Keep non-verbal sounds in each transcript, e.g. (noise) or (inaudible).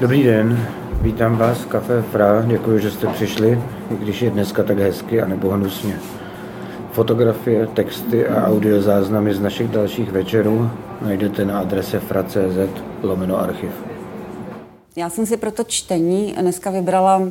Dobrý den, vítám vás v Café Fra, děkuji, že jste přišli, i když je dneska tak hezky a nebo hnusně. Fotografie, texty a audiozáznamy z našich dalších večerů najdete na adrese fra.cz lomeno archiv. Já jsem si pro to čtení dneska vybrala uh,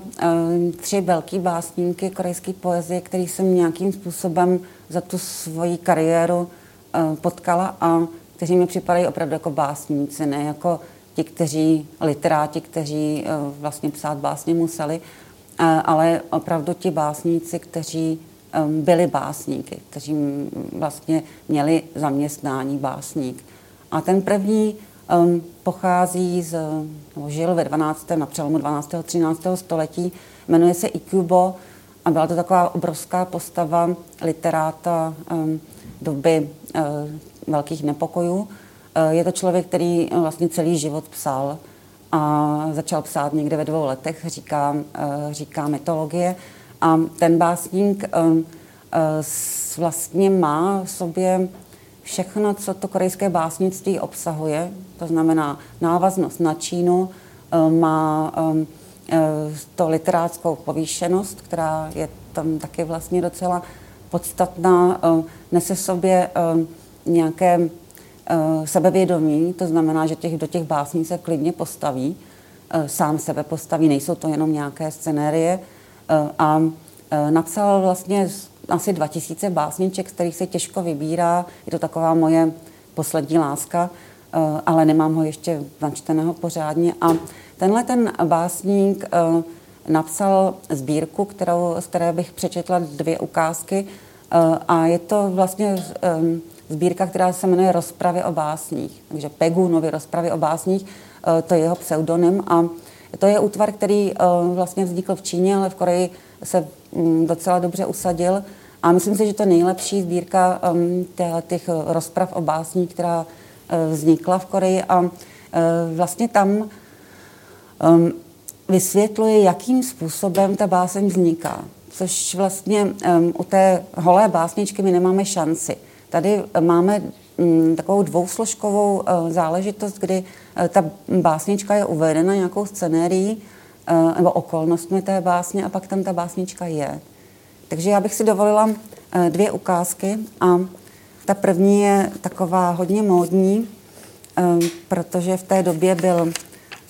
tři velký básníky korejské poezie, který jsem nějakým způsobem za tu svoji kariéru uh, potkala a kteří mi připadají opravdu jako básníci, ne jako ti, kteří, literáti, kteří uh, vlastně psát básně museli, uh, ale opravdu ti básníci, kteří um, byli básníky, kteří vlastně měli zaměstnání básník. A ten první pochází z, nebo žil ve 12. na přelomu 12. a 13. století, jmenuje se Ikubo a byla to taková obrovská postava literáta doby velkých nepokojů. Uh, je to člověk, který vlastně celý život psal a začal psát někde ve dvou letech, říká, uh, říká mytologie. A ten básník vlastně má v sobě všechno, co to korejské básnictví obsahuje, to znamená návaznost na Čínu, eh, má eh, to literáckou povýšenost, která je tam taky vlastně docela podstatná, eh, nese sobě nějaké sebevědomí, to znamená, že těch, do těch básní se klidně postaví, sám sebe postaví, nejsou to jenom nějaké scenérie a napsal vlastně asi 2000 básniček, z kterých se těžko vybírá. Je to taková moje poslední láska, eh, ale nemám ho ještě načteného pořádně. A tenhle ten básník eh, napsal sbírku, kterou, z které bych přečetla dvě ukázky. Eh, a je to vlastně sbírka, která se jmenuje Rozpravy o básních. Takže Pegunovy Rozpravy o básních, to je jeho pseudonym. A to je útvar, který vlastně vznikl v Číně, ale v Koreji se mm, docela dobře usadil. A myslím si, že to nejlepší sbírka um, těch rozprav o básní, která vznikla v Koreji a vlastně tam um, vysvětluje, jakým způsobem ta báseň vzniká. Což vlastně um, u té holé básničky my nemáme šanci. Tady máme um, takovou dvousložkovou uh, záležitost, kdy uh, ta básnička je uvedena nějakou scenérií nebo okolnostmi té básně a pak tam ta básnička je. Takže já bych si dovolila eh, dvě ukázky a ta první je taková hodně módní, eh, protože v té době byl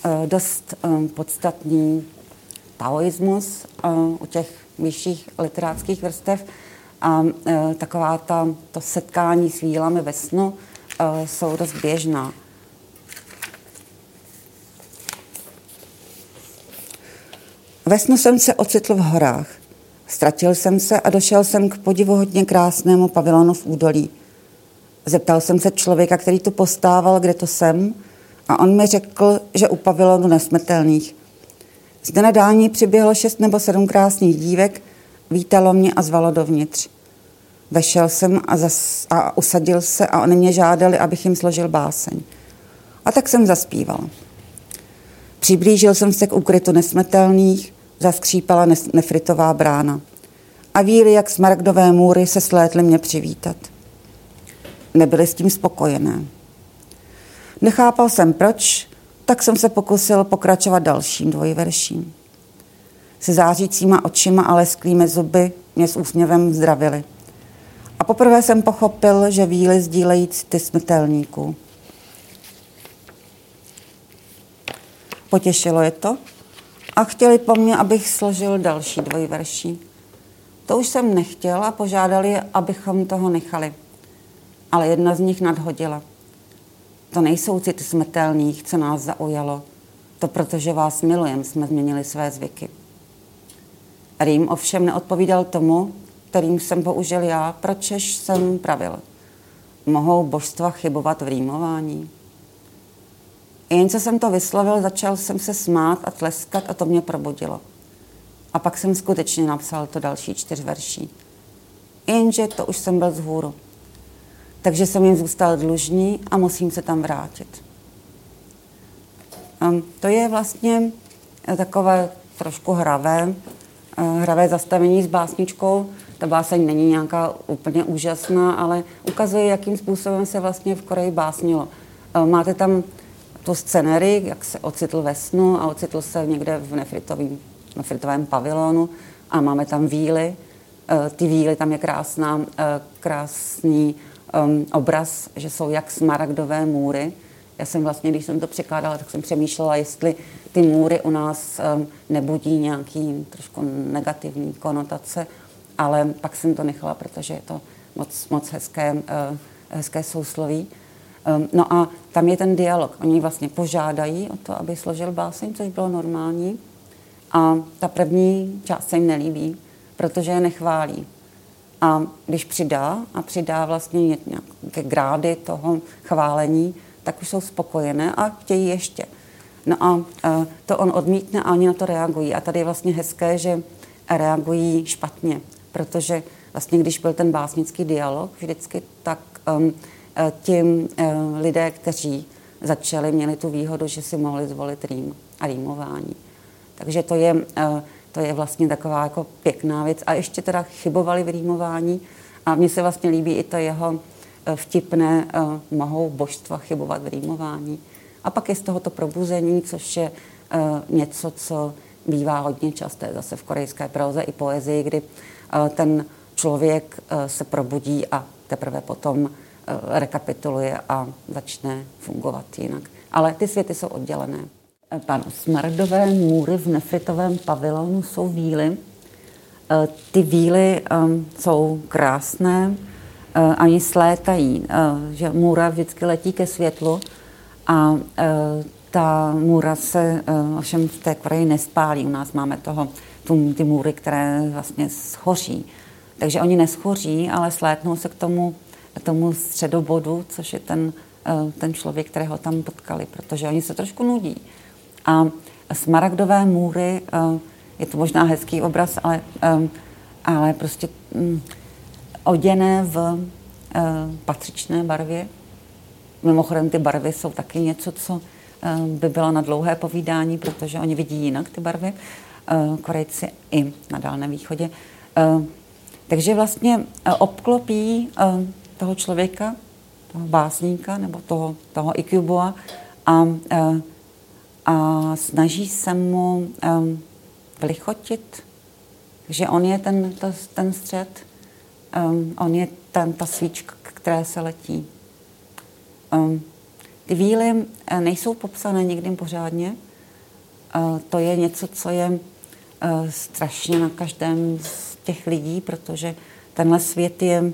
eh, dost podstatný taoismus u těch vyšších literátských vrstev a taková ta, to setkání s vílami ve snu jsou dost běžná. Ve snu jsem se ocitl v horách. Ztratil jsem se a došel jsem k podivuhodně krásnému pavilonu v údolí. Zeptal jsem se člověka, který tu postával, kde to jsem, a on mi řekl, že u pavilonu nesmrtelných. Zde na dání přiběhlo šest nebo sedm krásných dívek, vítalo mě a zvalo dovnitř. Vešel jsem a, zas, a usadil se a oni mě žádali, abych jim složil báseň. A tak jsem zaspíval. Přiblížil jsem se k úkrytu nesmrtelných, zaskřípala nefritová brána. A víly, jak smaragdové můry, se slétly mě přivítat. Nebyly s tím spokojené. Nechápal jsem proč, tak jsem se pokusil pokračovat dalším dvojverším. Se zářícíma očima a lesklými zuby mě s úsměvem zdravili. A poprvé jsem pochopil, že víly sdílejí ty smrtelníků. Potěšilo je to, a chtěli po mně, abych složil další dvojverší. To už jsem nechtěl a požádali, abychom toho nechali. Ale jedna z nich nadhodila. To nejsou city smrtelných, co nás zaujalo. To protože vás milujem, jsme změnili své zvyky. Rým ovšem neodpovídal tomu, kterým jsem použil já, pročež jsem pravil. Mohou božstva chybovat v rýmování? Jen co jsem to vyslovil, začal jsem se smát a tleskat a to mě probudilo. A pak jsem skutečně napsal to další čtyř verší. Jenže to už jsem byl z hůru. Takže jsem jim zůstal dlužný a musím se tam vrátit. To je vlastně takové trošku hravé, uh, hravé zastavení s básničkou. Ta báseň není nějaká úplně úžasná, ale ukazuje, jakým způsobem se vlastně v Koreji básnilo. Uh, máte tam tu scenérii, jak se ocitl ve snu a ocitl se někde v nefritovém, nefritovém pavilonu a máme tam víly. Eh, ty víly, tam je krásná, eh, krásný obraz, že jsou jak smaragdové můry. Já jsem vlastně, když jsem to překládala, tak jsem přemýšlela, jestli ty můry u nás nebudí nějaký trošku negativní konotace, ale pak jsem to nechala, protože je to moc, moc hezké, uh, hezké sousloví. Um, no a tam je ten dialog. Oni vlastně požádají o to, aby složil báseň, což bylo normální. A ta první část se jim nelíbí, protože je nechválí. A když přidá a přidá vlastně nějaké grády toho chválení, tak už jsou spokojené a chtějí ještě. No a to on odmítne a oni na to reagují. A tady je vlastně hezké, že reagují špatně, protože vlastně když byl ten básnický dialog vždycky, tak um, e, tím uh, lidé, kteří začali, měli tu výhodu, že si mohli zvolit rým a rýmování. Takže to je, uh, to je vlastně taková jako pěkná věc. A ještě teda chybovali v rýmování a mně se vlastně líbí i to jeho vtipné, mohou božstva chybovat v rýmování. A pak je z tohoto probuzení, což je něco, co bývá hodně časté zase v korejské proze i poezii, kdy ten člověk se probudí a teprve potom rekapituluje a začne fungovat jinak. Ale ty světy jsou oddělené. Pan smardové můry v nefritovém pavilonu jsou víly. Ty víly jsou krásné, ani slétají, že můra vždycky letí ke světlu a ta můra se ovšem v té Koreji nespálí. U nás máme toho, ty můry, které vlastně schoří. Takže oni neschoří, ale slétnou se k tomu, k tomu středobodu, což je ten, ten člověk, kterého tam potkali, protože oni se trošku nudí. A smaragdové můry, je to možná hezký obraz, ale, ale prostě mm, oděné v patřičné barvě. Mimochodem ty barvy jsou taky něco, co by bylo na dlouhé povídání, protože oni vidí jinak ty barvy, Korejci i na Dálném východě. Takže vlastně obklopí toho člověka, toho básníka nebo toho, toho Ikyuboa a a snaží se mu vlichotit, že on je ten, to, ten střed, on je ten, ta svíčka, které se letí. Ty víly eh, nejsou popsané nikdy pořádně. To je něco, co je strašně na každém z těch lidí, protože tenhle svět je,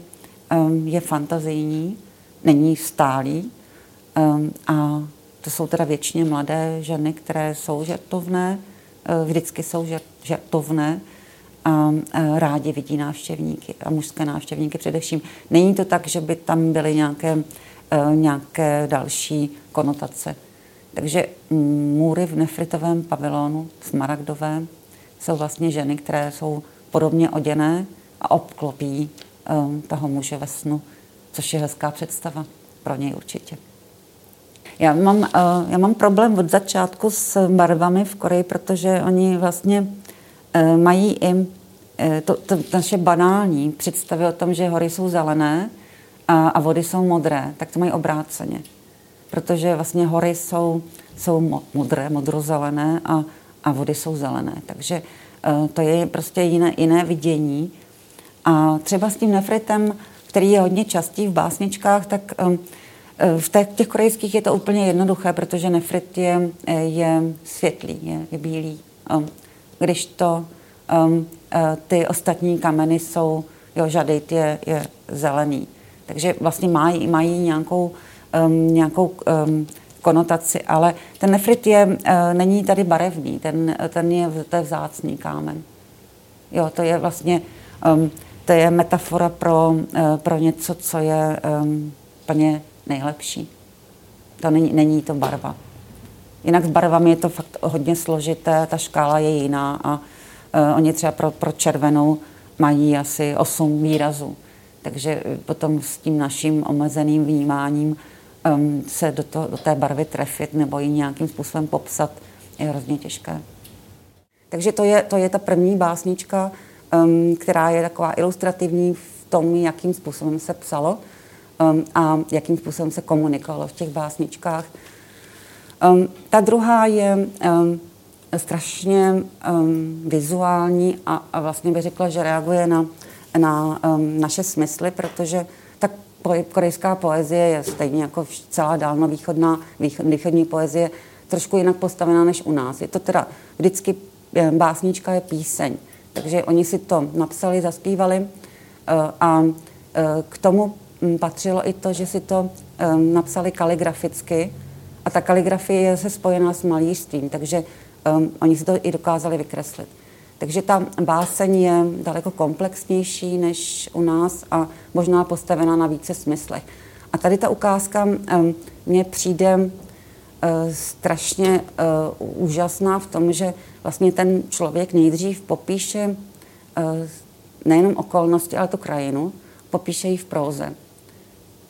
je fantazijní, není stálý a to jsou teda většině mladé ženy, které jsou žertovné, eh, vždycky jsou žertovné a eh, rádi vidí návštěvníky a mužské návštěvníky především. Není to tak, že by tam byly nějaké, eh, nějaké další konotace. Takže můry v nefritovém pavilonu, smaragdovém, jsou vlastně ženy, které jsou podobně oděné a obklopí toho muže ve snu, což je hezká představa pro něj určitě. Já mám, eh, já mám problém od začátku s barvami v Koreji, protože oni vlastně eh, mají i eh, to, to naše banální představy o tom, že hory jsou zelené a, a vody jsou modré, tak to mají obráceně. Protože vlastně hory jsou, jsou modré, modrozelené a, a vody jsou zelené. Takže to je prostě jiné, jiné vidění. A třeba s tím nefritem, který je hodně častý v básničkách, tak v těch, těch korejských je to úplně jednoduché, protože nefrit je, je světlý, je, je bílý. Když to eh, ty ostatní kameny jsou, jo, žadejt je, je zelený. Takže vlastně mají, mají nějakou, nějakou konotaci, ale ten nefrit je, uh, není tady barevný, ten, ten je, to je vzácný kámen. Jo, to je vlastně, um, to je metafora pro, uh, pro něco, co je um, plně nejlepší. To není, není to barva. Jinak s barvami je to fakt hodně složité, ta škála je jiná a uh, oni třeba pro, pro červenou mají asi 8 výrazů. Takže potom s tím naším omezeným vnímáním um, se do, to, do té barvy trefit nebo ji nějakým způsobem popsat je hrozně těžké. Takže to je, to je ta první básnička, um, která je taková ilustrativní v tom, jakým způsobem se psalo um, a jakým způsobem se komunikovalo v těch básničkách. Um, ta druhá je um, strašně um, vizuální a, a vlastně bych řekla, že reaguje na, na um, naše smysly, protože korejská poezie je stejně jako celá dálnovýchodná východní poezie trošku jinak postavená než u nás. Je to teda vždycky eh, básnička je píseň, takže oni si to napsali, zaspívali eh, a eh, k tomu hm, patřilo i to, že si to napsali kaligraficky a ta kaligrafie je se spojená s malířstvím, takže oni si to i dokázali vykreslit. Takže ta báseň je daleko komplexnější než u nás a možná postavená na více smyslech. A tady ta ukázka mně přijde strašně uh, úžasná v tom, že vlastně ten člověk nejdřív popíše uh, nejenom okolnosti, ale tu krajinu, popíše ji v próze,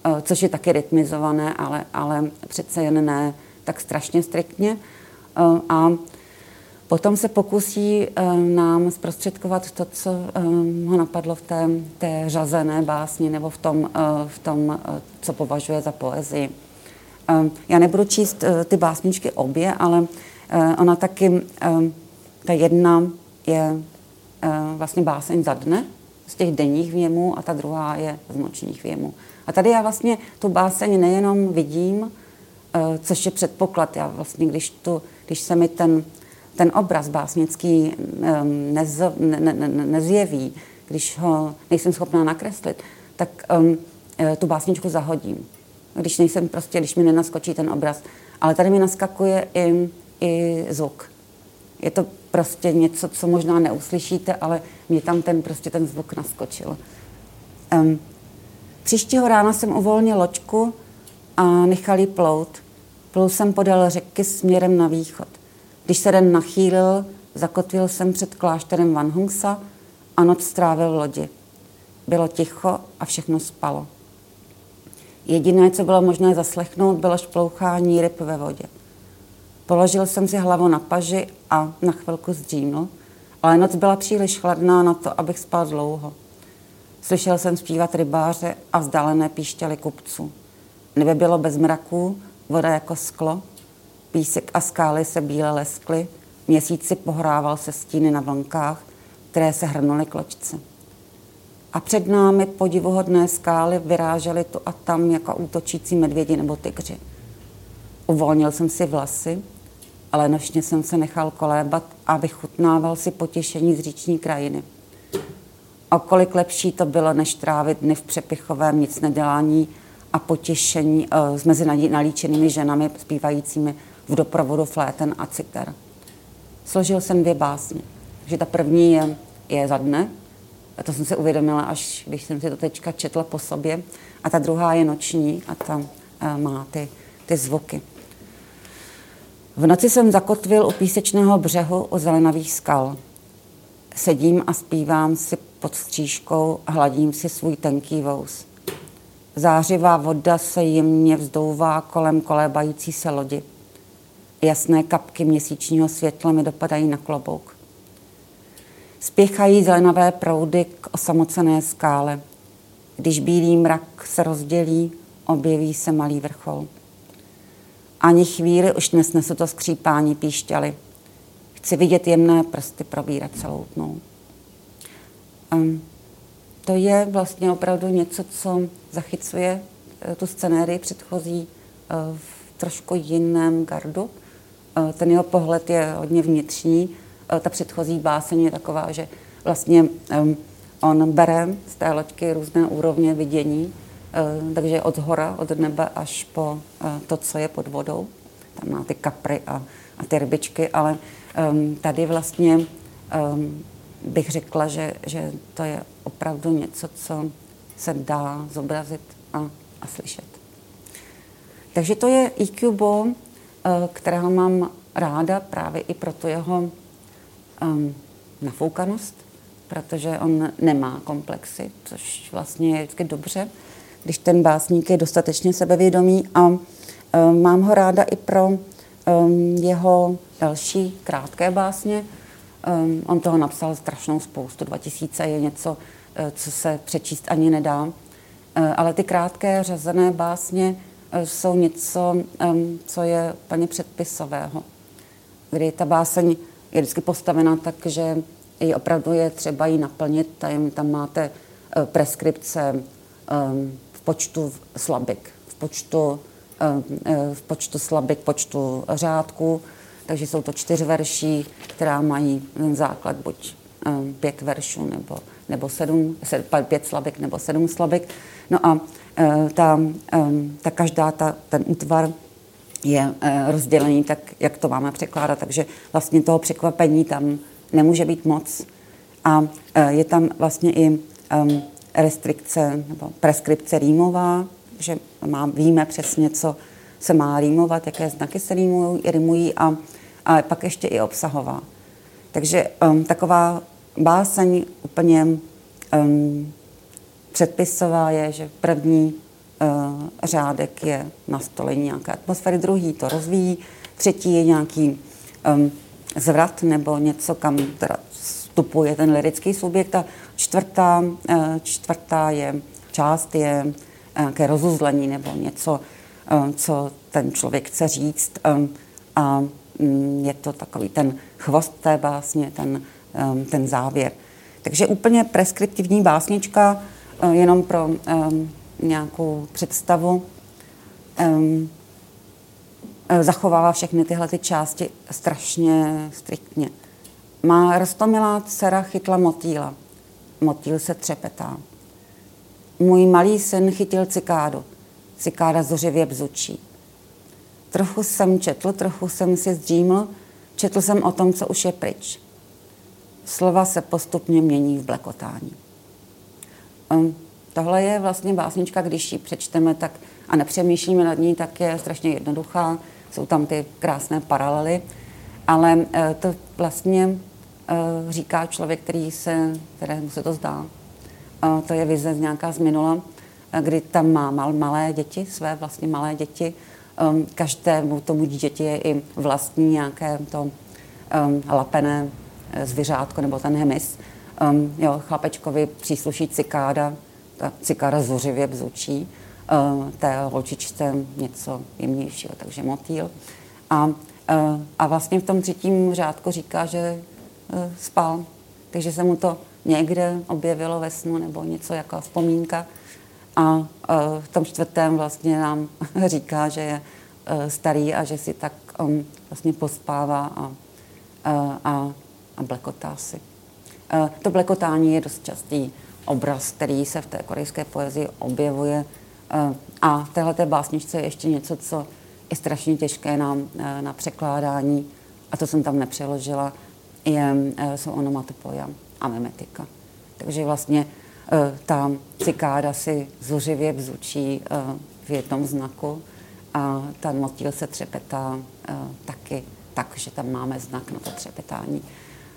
uh, což je taky rytmizované, ale, ale přece jen ne tak strašně striktně. A Potom se pokusí um, nám zprostředkovat to, co um, ho napadlo v té, té řazené básni nebo v tom, uh, v tom uh, co považuje za poezii. Um, já nebudu číst uh, ty básničky obě, ale uh, ona taky, um, ta jedna je uh, vlastně báseň za dne, z těch denních věmů a ta druhá je z nočních věmů. A tady já vlastně tu báseň nejenom vidím, uh, což je předpoklad. Já vlastně, když, tu, když se mi ten ten obraz básnický nez, ne, ne, nezjeví, když ho nejsem schopná nakreslit, tak um, tu básničku zahodím. Když nejsem prostě, když mi nenaskočí ten obraz. Ale tady mi naskakuje i, i zvuk. Je to prostě něco, co možná neuslyšíte, ale mě tam ten, prostě ten zvuk naskočil. Um, příštího rána jsem uvolnil loďku a nechal ji plout. Plul jsem podél řeky směrem na východ. Když se den nachýlil, zakotvil jsem před klášterem Van Hungsa a noc strávil v lodi. Bylo ticho a všechno spalo. Jediné, co bylo možné zaslechnout, bylo šplouchání ryb ve vodě. Položil jsem si hlavu na paži a na chvilku zdříml, ale noc byla příliš chladná na to, abych spal dlouho. Slyšel jsem zpívat rybáře a vzdálené píšťaly kupců. Nebe bylo bez mraků, voda jako sklo Písek a skály se bíle leskly, měsíc si pohrával se stíny na vlnkách, které se hrnuly k loďce. A před námi podivuhodné skály vyrážely tu a tam jako útočící medvědi nebo tygři. Uvolnil jsem si vlasy, ale nočně jsem se nechal kolébat a vychutnával si potěšení z říční krajiny. O kolik lepší to bylo, než trávit dny v přepichovém nic nedělání a potěšení uh, s mezi nalíčenými ženami zpívajícími v doprovodu fléten a citer. Složil jsem dvě básně. Takže ta první je, je za dne, a to jsem si uvědomila, až když jsem si to teďka četla po sobě. A ta druhá je noční a ta uh, má ty, ty zvuky. V noci jsem zakotvil u písečného břehu u zelenavých skal. Sedím a zpívám si pod střížkou, hladím si svůj tenký vous. Zářivá voda se jemně vzdouvá kolem kolébající se lodi. Jasné kapky měsíčního světla mi dopadají na klobouk. Spěchají zelenavé proudy k osamocené skále. Když bílý mrak se rozdělí, objeví se malý vrchol. Ani chvíli už nesnesu to skřípání píšťaly. Chci vidět jemné prsty probírat celou tnou. Um, to je vlastně opravdu něco, co zachycuje eh, tu scenérii předchozí uh, v trošku jiném gardu. Eh, ten jeho pohled je hodně vnitřní. Eh, ta předchozí báseň je taková, že vlastně on bere z té loďky různé úrovně vidění, eh, takže od hora, od nebe až po to, co je pod vodou. Tam má ty kapry a, a ty rybičky, ale tady vlastně bych řekla, že, že to je opravdu něco, co se dá zobrazit a, a slyšet. Takže to je EQ Bo, kterého mám ráda právě i pro tu jeho um, nafoukanost, protože on nemá komplexy, což vlastně je vždycky dobře, když ten básník je dostatečně sebevědomý a um, mám ho ráda i pro um, jeho další krátké básně. Um, on toho napsal strašnou spoustu, 2000 je něco, uh, co se přečíst ani nedá. Ale ty krátké řazené básně jsou něco, co je plně předpisového, kdy ta báseň je vždycky postavena tak, že i opravdu je třeba ji naplnit, tam, tam máte preskripce v počtu slabik, v počtu, v počtu slabik, počtu řádků, takže jsou to čtyři verší, která mají základ buď pět veršů nebo, nebo sedm, pět slabik nebo sedm slabik. No a ta, ta každá ta, ten útvar je e, rozdělený tak, jak to máme překládat, takže vlastně toho překvapení tam nemůže být moc. A e, je tam vlastně i restrikce nebo preskripce rýmová, že má, víme přesně, co se má rýmovat, jaké znaky se rýmují, rýmují a, a pak ještě i obsahová. Takže um, taková báseň úplně um, předpisová je, že první uh, řádek je nastolení nějaké atmosféry, druhý to rozvíjí, třetí je nějaký um, zvrat nebo něco, kam teda vstupuje ten lirický subjekt a čtvrtá, uh, čtvrtá je část je uh, ke rozuzlení nebo něco, uh, co ten člověk chce říct um, a um, je to takový ten chvost té básně, ten Um, ten závěr. Takže úplně preskriptivní básnička, jenom pro um, nějakou představu, um, uh, zachovává všechny tyhle ty části strašně striktně. Má rostomilá dcera chytla motýla. Motýl se třepetá. Můj malý syn chytil cikádu. Cikáda zořivě bzučí. Trochu jsem četl, trochu jsem si zdříml, četl jsem o tom, co už je pryč slova se postupně mění v blekotání. Um, tohle je vlastně básnička, když ji přečteme tak a nepřemýšlíme nad ní, tak je strašně jednoduchá. Jsou tam ty krásné paralely, ale uh, to vlastně uh, říká člověk, který se, kterému se to zdá. Uh, to je vize z nějaká z minula, uh, kdy tam má mal, malé děti, své vlastně malé děti. Um, každému tomu dítěti je i vlastní nějaké to um, lapené zvířátko nebo ten hemis. Um, jo, chlapečkovi přísluší cikáda, ta cikáda zuřivě bzučí, uh, té holčičce něco jemnějšího, takže motýl. A, uh, a vlastně v tom třetím řádku říká, že uh, spal, takže se mu to někde objevilo ve snu nebo něco jako vzpomínka. A uh, v tom čtvrtém vlastně nám (laughs) říká, že je uh, starý a že si tak um, vlastně pospává a, uh, a a blekotá si. Eh, to blekotání je dost častý obraz, který se v té korejské poezii objevuje. Eh, a v téhle básničce je ještě něco, co je strašně těžké na, eh, na překládání, a to jsem tam nepřeložila, je, jsou onomatopoja a memetika. Takže vlastně ta cikáda si zuřivě bzučí v jednom znaku a ten motýl se třepetá taky tak, že tam máme znak na to třepetání.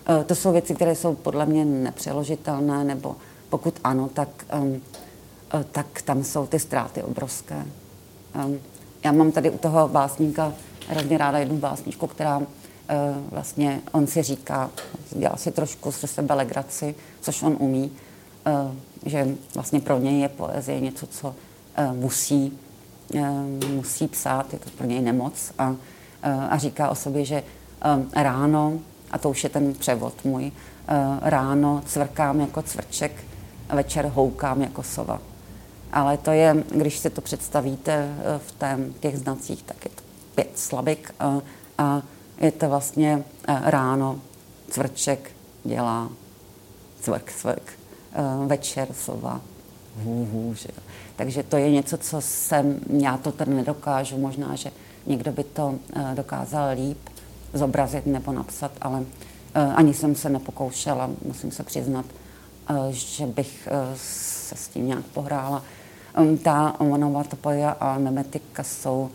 Eh, to jsou věci, které jsou podle mě nepřeložitelné, nebo pokud ano, tak, um, tak tam jsou ty ztráty obrovské. Já mám tady u toho básníka hrozně ráda jednu básničku, která uh, vlastně, on si říká, dělá si trošku se sebe legraci, což on umí, že vlastně pro něj je poezie něco, co musí, musí psát, je to pro něj nemoc a, a říká o sobě, že ráno a to už je ten převod můj, eh, ráno cvrkám jako cvrček, večer houkám jako sova. Ale to je, když si to představíte eh, v tém, těch znacích, tak je to pět slabik a, eh, a je to vlastně ráno cvrček dělá cvrk, cvrk, večer sova, hů, hů, že Takže to je něco, co jsem, já to tady nedokážu, možná, že někdo by to dokázal líp zobrazit nebo napsat, ale uh, ani jsem se nepokoušela, musím se přiznat, uh, že bych uh, se s tím nějak pohrála. Um, ta onomatopoja a memetika jsou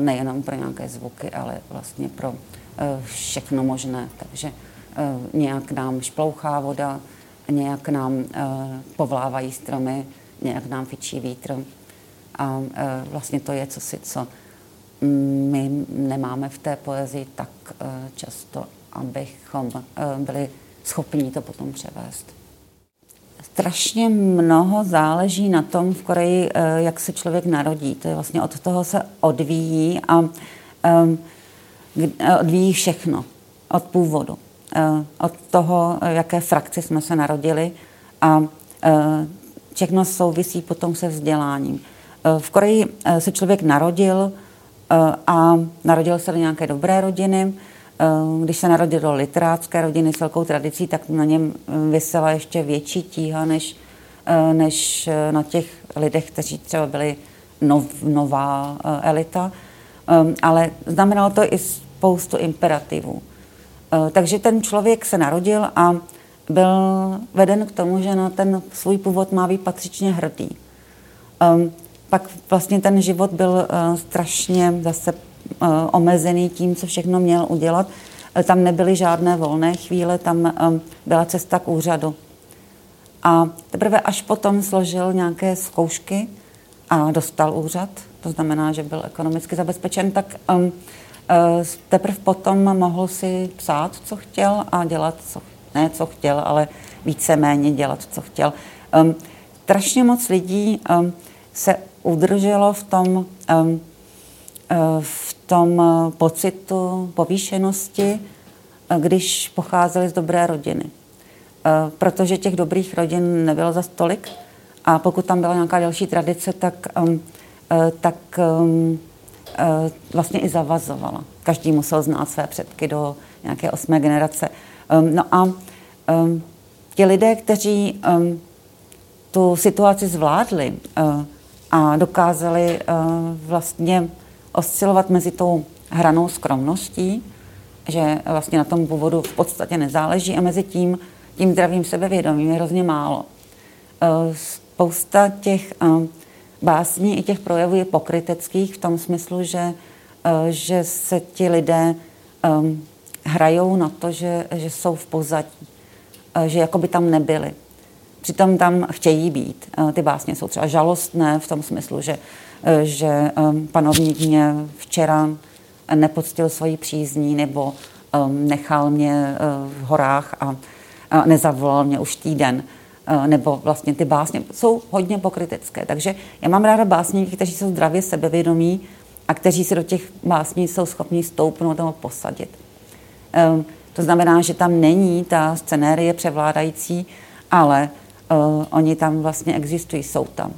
nejenom pro nějaké zvuky, ale vlastně pro všechno možné. Takže nějak nám šplouchá voda, nějak nám povlávají stromy, nějak nám fičí vítr. A vlastně to je co si co my nemáme v té poezii tak eh, často, abychom eh, byli schopni to potom převést. strašně mnoho záleží na tom v Koreji, eh, jak se člověk narodí. To je vlastně od toho se odvíjí a odvíjí všechno od původu, od toho, jaké frakci jsme se narodili a všechno souvisí potom se vzděláním. V Koreji se člověk narodil a narodil se do nějaké dobré rodiny, Eh, když se narodil do literátské rodiny s velkou tradicí, tak na něm eh, vysela ještě větší tíha než, eh, než na těch lidech, kteří třeba byli nov, nová elita. Ale znamenalo to i spoustu imperativů. Takže ten člověk se narodil a byl veden k tomu, že na ten svůj původ má být patřičně hrdý. Pak vlastně ten život byl strašně zase Eh, omezený tím, co všechno měl udělat. Eh, tam nebyly žádné volné chvíle, tam eh, byla cesta k úřadu. A teprve až potom složil nějaké zkoušky a dostal úřad, to znamená, že byl ekonomicky zabezpečen, tak um, teprve potom mohl si psát, co chtěl a dělat, co, ne co chtěl, ale víceméně dělat, co chtěl. Um, strašně moc lidí um, se udrželo v tom, um, v tom eh, pocitu povýšenosti, eh, když pocházeli z dobré rodiny. Eh, protože těch dobrých rodin nebylo za tolik a pokud tam byla nějaká další tradice, tak, tak vlastně i zavazovala. Každý musel znát své předky do nějaké osmé generace. No a ti lidé, kteří tu situaci zvládli a dokázali vlastně oscilovat mezi tou hranou skromností, že vlastně na tom původu v podstatě nezáleží a mezi tím, tím zdravým sebevědomím je hrozně málo. E, spousta těch e, básní i těch projevů je pokryteckých v tom smyslu, že, že se ti lidé hrajou na to, že, že jsou v pozadí, že jako by tam nebyli. Přitom tam chtějí být. Ty básně jsou třeba žalostné v tom smyslu, že Eh, že panovník mě včera nepoctil svoji přízní nebo nechal mě v horách a nezavolal mě už týden nebo vlastně ty básně jsou hodně pokrytecké. Takže já mám ráda básníky, kteří jsou zdravě sebevědomí a kteří si do těch básní jsou schopni stoupnout nebo posadit. To znamená, že tam není ta scenérie převládající, ale oni tam vlastně existují, jsou tam.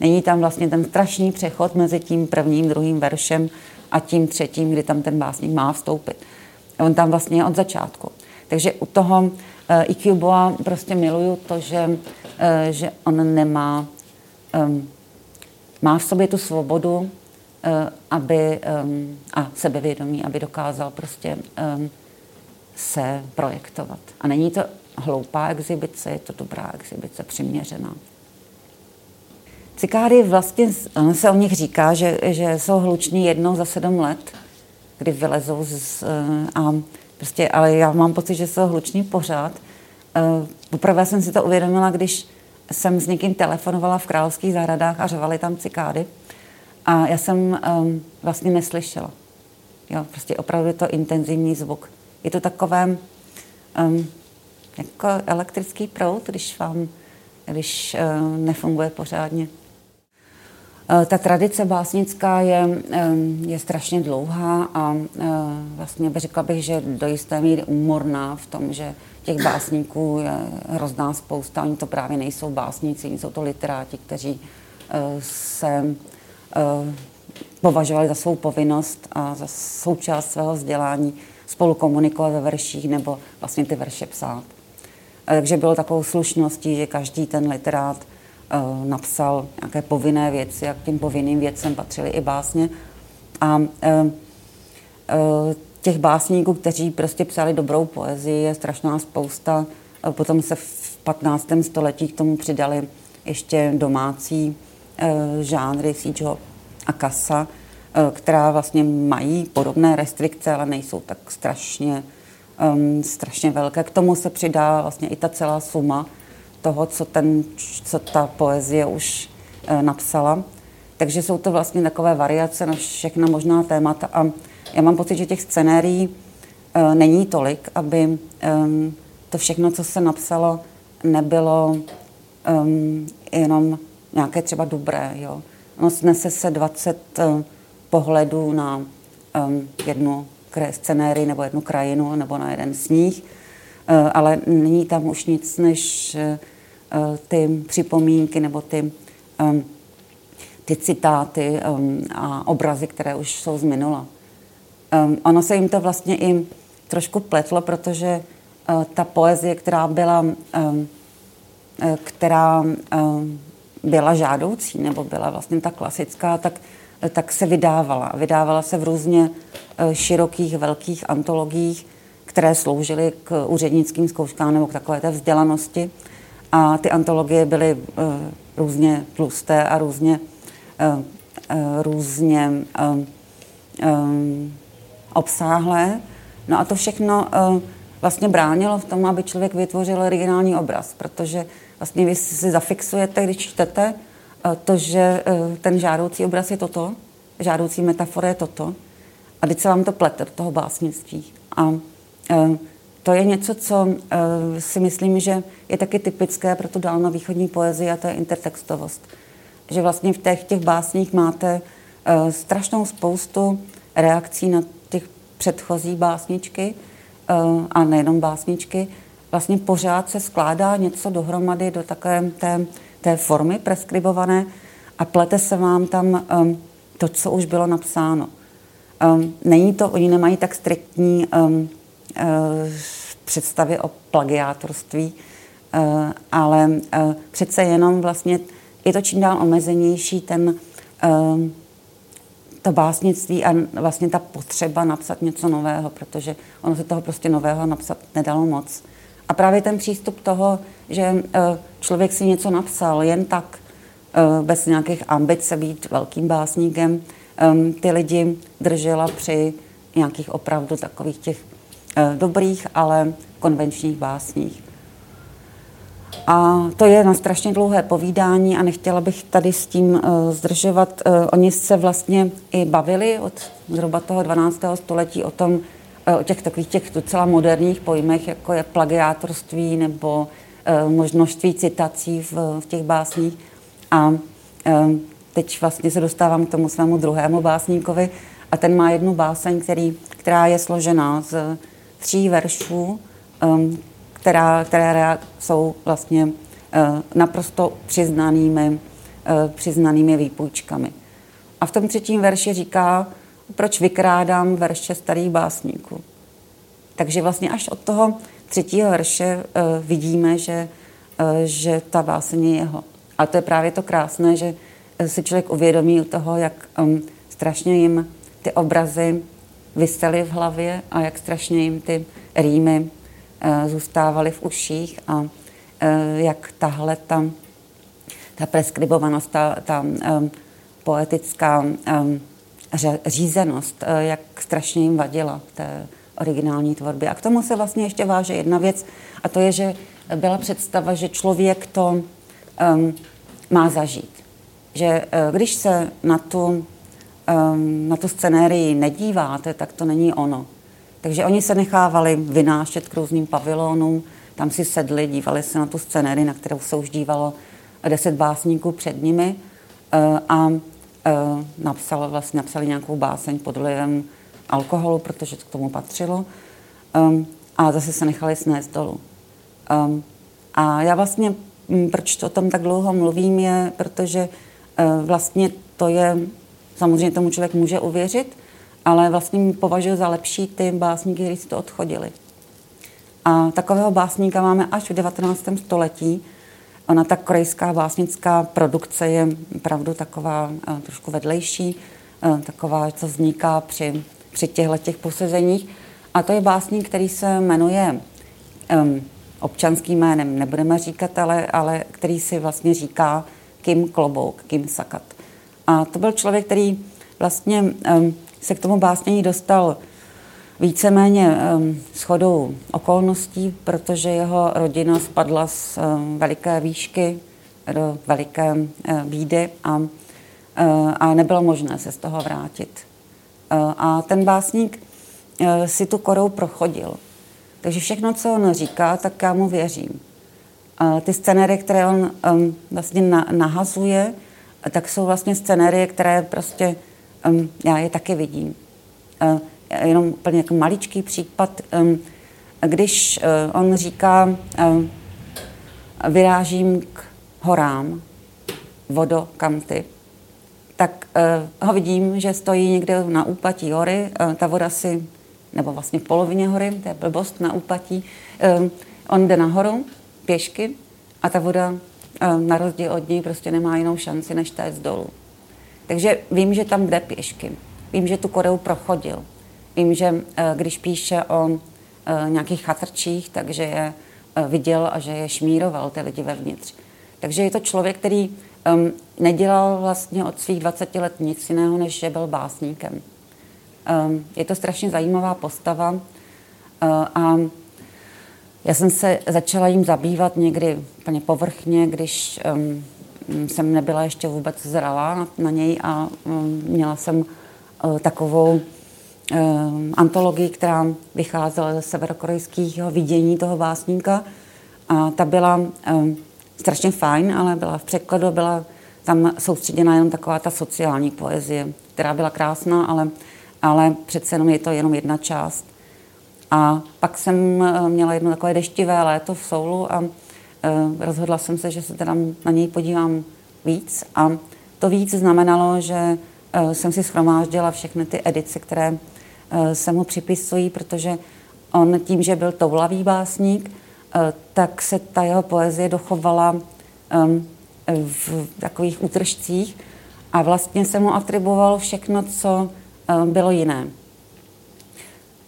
Není tam vlastně ten strašný přechod mezi tím prvním, druhým veršem a tím třetím, kdy tam ten básník má vstoupit. On tam vlastně je od začátku. Takže u toho uh, IQ Boa prostě miluju to, že, uh, že on nemá, um, má v sobě tu svobodu uh, aby, um, a sebevědomí, aby dokázal prostě um, se projektovat. A není to hloupá exibice, je to dobrá exibice, přiměřená. Cikády vlastně, se o nich říká, že, že jsou hluční jednou za sedm let, kdy vylezou z, eh, a prostě, ale já mám pocit, že jsou hluční pořád. Eh, poprvé jsem si to uvědomila, když jsem s někým telefonovala v královských zahradách a řvali tam cikády. A já jsem um, vlastně neslyšela. Jo, prostě opravdu je to intenzivní zvuk. Je to takové um, jako elektrický proud, když vám, když uh, nefunguje pořádně. Eh, ta tradice básnická je, je strašně dlouhá a eh, vlastně bych řekla bych, že do jisté míry úmorná v tom, že těch básníků je hrozná spousta. Oni to právě nejsou básníci, jsou to literáti, kteří eh, se považovali za svou povinnost a za součást svého vzdělání spolu komunikovat ve verších nebo vlastně ty verše psát. Takže bylo takovou slušností, že každý ten literát Eh, napsal nějaké povinné věci a k těm povinným věcem patřily i básně. A eh, eh, těch básníků, kteří prostě psali dobrou poezii, je strašná spousta. Potom se v 15. století k tomu přidali ještě domácí žánry Sijo a Kasa, která vlastně mají podobné restrikce, ale nejsou tak strašně, um, strašně velké. K tomu se přidá vlastně i ta celá suma toho, co, ten, co ta poezie už e, napsala. Takže jsou to vlastně takové variace na všechna možná témata a já mám pocit, že těch scenérií e, není tolik, aby e, to všechno, co se napsalo, nebylo um, jenom nějaké třeba dobré. Jo. No, snese se 20 uh, pohledů na um, jednu scenérii nebo jednu krajinu nebo na jeden sníh, uh, ale není tam už nic než uh, ty připomínky nebo ty, um, ty citáty um, a obrazy, které už jsou z minula. Um, ono se jim to vlastně i trošku pletlo, protože ta poezie, která byla, která byla žádoucí, nebo byla vlastně ta klasická, tak, tak se vydávala. Vydávala se v různě širokých, velkých antologiích, které sloužily k úřednickým zkouškám nebo k takové té vzdělanosti. A ty antologie byly uh, různě tlusté a různě, uh, různě obsáhlé. No a to všechno vlastně bránilo v tom, aby člověk vytvořil originální obraz, protože vlastně vy si zafixujete, když čtete, to, že uh, ten žádoucí obraz je toto, žádoucí metafora je toto, a teď se vám to plete do toho básnictví. A uh, to je něco, co uh, si myslím, že je taky typické pro tu dálnovýchodní poezii a to je intertextovost. Že vlastně v těch, těch básních máte strašnou spoustu reakcí na předchozí básničky a nejenom básničky, vlastně pořád se skládá něco dohromady do takové té, té formy preskribované a plete se vám tam um, to, co už bylo napsáno. Um, není to, oni nemají tak striktní um, uh, představy o plagiátorství, uh, ale uh, přece jenom vlastně je to čím dál omezenější ten uh, to básnictví a vlastně ta potřeba napsat něco nového, protože ono se toho prostě nového napsat nedalo moc. A právě ten přístup toho, že eh, člověk si něco napsal jen tak, eh, bez nějakých ambice být velkým básníkem, ehm, ty lidi držela při nějakých opravdu takových těch eh, dobrých, ale konvenčních básních. A to je na strašně dlouhé povídání a nechtěla bych tady s tím uh, zdržovat. Uh, oni se vlastně i bavili od zhruba toho 12. století o tom, uh, o těch takových těch docela moderních pojmech, jako je plagiátorství nebo množství citací v, v těch básních. A uh, teď vlastně se dostávám k tomu svému druhému básníkovi a ten má jednu báseň, který, která je složená z tří veršů, um, která, které jsou vlastně eh, naprosto přiznanými, eh, přiznanými výpůjčkami. A v tom třetím verši říká, proč vykrádám verše starých básníků. Takže vlastně až od toho třetího verše eh, vidíme, že, že ta báseň je jeho. A to je právě to krásné, že si člověk uvědomí u toho, jak strašně jim ty obrazy vysely v hlavě a jak strašně jim ty rýmy Eh, zůstávaly v uších a eh, jak tahle ta, ta preskribovanost, ta, ta poetická řízenost, jak strašně jim vadila té originální tvorbě. A k tomu se vlastně ještě váže jedna věc, a to je, že byla představa, že člověk to um, má zažít. Že uh, když se na tu, um, na tu scenérii nedíváte, tak to není ono. Takže oni se nechávali vynášet k různým pavilonům, tam si sedli, dívali se na tu scenéry, na kterou se už dívalo deset básníků před nimi eh, a eh, napsal, vlastně, napsali nějakou báseň pod vlivem alkoholu, protože to k tomu patřilo ehm, a zase se nechali snést dolů. Ehm, a já vlastně, hm, proč to o tom tak dlouho mluvím, je, protože eh, vlastně to je, samozřejmě tomu člověk může uvěřit, ale vlastně považuji za lepší ty básníky, kteří si to odchodili. A takového básníka máme až v 19. století. Ona ta korejská básnická produkce je opravdu taková uh, trošku vedlejší, uh, taková, co vzniká při, při těchto těch posezeních. A to je básník, který se jmenuje um, občanským jménem, nebudeme říkat, ale, ale který si vlastně říká Kim Klobouk, Kim Sakat. A to byl člověk, který vlastně um, se k tomu básnění dostal víceméně um, shodou okolností, protože jeho rodina spadla z um, veliké výšky do veliké uh, bídy a, uh, a nebylo možné se z toho vrátit. Uh, a ten básník uh, si tu korou prochodil. Takže všechno, co on říká, tak já mu věřím. ty scenéry, které on vlastně na, nahazuje, tak jsou vlastně scenéry, které prostě já je taky vidím. Uh, jenom úplně jako maličký případ, když on říká, vyrážím k horám, vodo, kam ty, tak uh, ho vidím, že stojí někde na úpatí hory, uh, ta voda si, nebo vlastně v polovině hory, to je blbost na úpatí, uh, on jde nahoru pěšky a ta voda uh, na rozdíl od něj prostě nemá jinou šanci, než z dolů. Takže vím, že tam jde pěšky. Vím, že tu Koreu prochodil. Vím, že uh, když píše o uh, nějakých chatrčích, takže je uh, viděl a že je šmíroval ty lidi vevnitř. Takže je to člověk, který um, nedělal vlastně od svých 20 let nic jiného, než že byl básníkem. Um, je to strašně zajímavá postava uh, a já jsem se začala jim zabývat někdy úplně povrchně, když um, jsem nebyla ještě vůbec zralá na, na něj a um, měla jsem uh, takovou um, antologii, která vycházela ze severokorejského vidění toho básníka. A ta byla um, strašně fajn, ale byla v překladu, byla tam soustředěna jenom taková ta sociální poezie, která byla krásná, ale, ale přece jenom je to jenom jedna část. A pak jsem eh, měla jedno takové deštivé léto v Soulu a uh, rozhodla jsem se, že se teda na něj podívám víc. A to víc znamenalo, že uh, jsem si schromáždila všechny ty edice, které se mu připisují, protože on tím, že byl toulavý básník, Eh, tak se ta jeho poezie dochovala v takových útržcích a vlastně se mu atribuovalo všechno, co bylo jiné.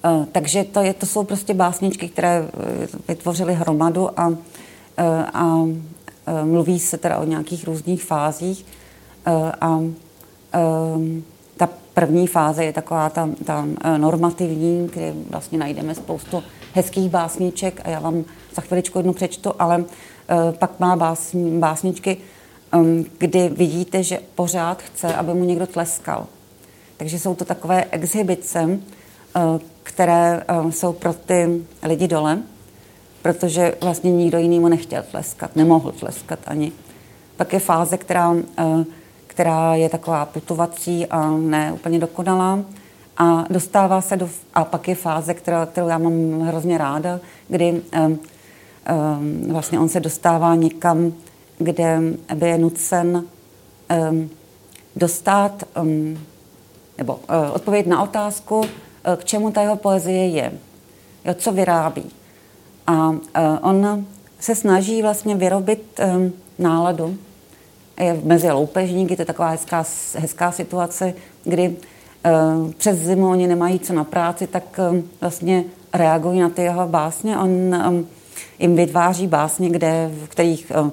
Eh, takže to, je, to jsou prostě básničky, které eh, vytvořily hromadu a, a mluví se teda o nějakých různých fázích a ta první fáze je taková ta, ta normativní, kde vlastně najdeme spoustu hezkých básniček a já vám za chviličku jednu přečtu, ale uh, pak má básni, básničky, kdy vidíte, že pořád chce, aby mu někdo tleskal. Takže jsou to takové exhibice, uh, které uh, jsou pro ty lidi dole, protože vlastně nikdo jiný mu nechtěl tleskat, nemohl tleskat ani. Pak je fáze, která, která je taková putovací a ne úplně dokonalá a dostává se do... A pak je fáze, která, kterou já mám hrozně ráda, kdy um, vlastně on se dostává někam, kde by je nucen um, dostat um, nebo uh, odpovědět na otázku, uh, k čemu ta jeho poezie je, co vyrábí. A uh, on se snaží vlastně vyrobit náladu. Je mezi loupežníky, to je taková hezká, hezká situace, kdy přes zimu oni nemají co na práci, tak vlastně reagují na ty jeho básně. On jim vytváří básně, kde, v kterých uh,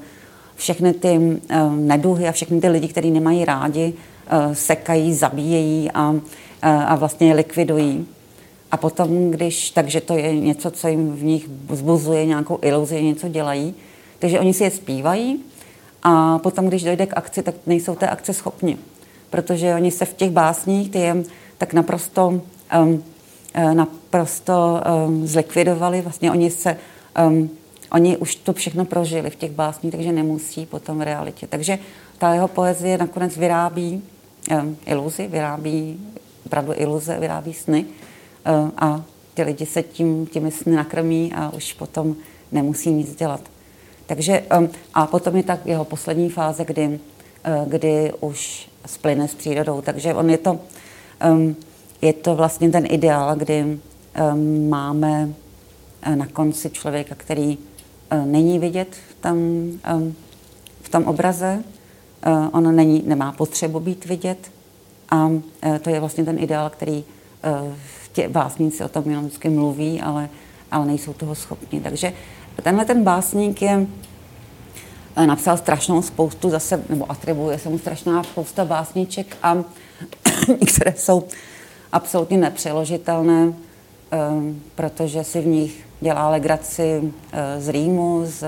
všechny ty uh, neduhy a všechny ty lidi, kteří nemají rádi, uh, sekají, zabíjejí a, a vlastně je likvidují. A potom, když, takže to je něco, co jim v nich vzbuzuje nějakou iluzi, něco dělají, takže oni si je zpívají a potom, když dojde k akci, tak nejsou té akce schopni. Protože oni se v těch básních, ty je tak naprosto, um, naprosto um, zlikvidovali, vlastně oni se um, oni už to všechno prožili v těch básních, takže nemusí potom v realitě. Takže ta jeho poezie nakonec vyrábí um, iluzi, vyrábí opravdu iluze, vyrábí sny um, a ty lidi se tím, těmi sny nakrmí a už potom nemusí nic dělat. Takže um, a potom je tak jeho poslední fáze, kdy, uh, kdy už splyne s přírodou. Takže on je to, um, je to vlastně ten ideál, kdy um, máme na konci člověka, který uh, není vidět v tom, um, v tom obraze, on není, nemá potřebu být vidět a to je vlastně ten ideál, který tě básníci o tom jenom vždycky mluví, ale, ale nejsou toho schopni. Takže tenhle ten básník je Eh, napsal strašnou spoustu zase, nebo atribuje se mu strašná spousta básniček a (coughs) které jsou absolutně nepřeložitelné, eh, protože si v nich dělá legraci eh, z rýmu, z,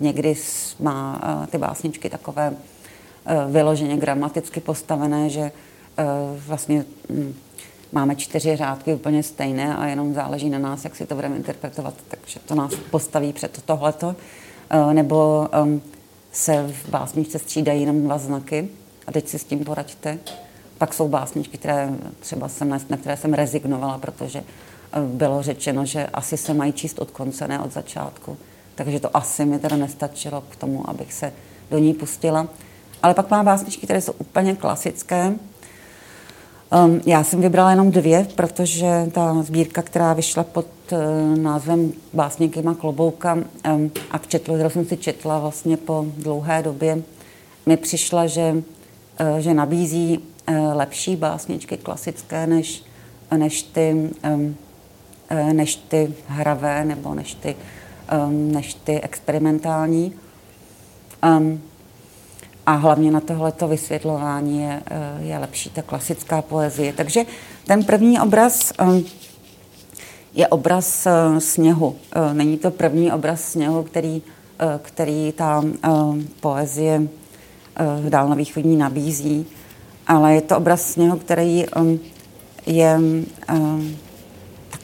někdy má ty básničky takové vyloženě gramaticky postavené, že vlastně hm, máme čtyři řádky úplně stejné a jenom záleží na nás, jak si to budeme interpretovat, takže to nás postaví před tohleto. Nebo um, se v básničce střídají jenom dva znaky a teď si s tím poraďte. Pak jsou básničky, které třeba jsem, na které jsem rezignovala, protože eh, bylo řečeno, že asi se mají číst od konce, ne od začátku. Takže to asi mi teda nestačilo k tomu, abych se do ní pustila. Ale pak mám básničky, které jsou úplně klasické. Um, já jsem vybrala jenom dvě, protože ta sbírka, která vyšla pod uh, názvem Básníky má klobouka um, a četla, kterou jsem si četla vlastně po dlouhé době, mi přišla, že, uh, že nabízí uh, lepší básničky klasické než, než, ty, um, než ty hravé nebo než ty, než ty experimentální. A hlavně na tohleto vysvětlování je, eh, je lepší ta klasická poezie. Takže ten první obraz eh, je obraz eh, sněhu. Není to první obraz sněhu, který, který ta poezie dál na východní nabízí, ale je to obraz sněhu, který je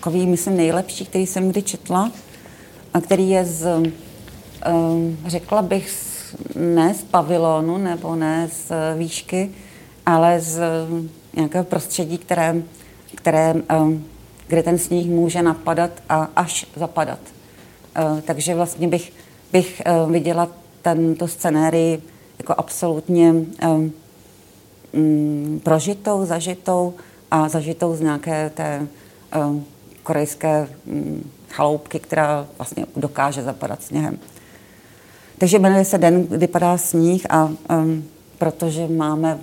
takový, myslím, nejlepší, který jsem kdy četla a který je z, řekla bych, ne z pavilonu nebo ne z výšky, ale z nějakého prostředí, které, které, eh, kde ten sníh může napadat a až zapadat. Eh, takže vlastně bych, bych eh, viděla tento scenérii jako absolutně mm, prožitou, zažitou a zažitou z nějaké té korejské mm, chaloupky, která vlastně dokáže zapadat sněhem. Takže jmenuje se Den, kdy padá sníh a um, protože máme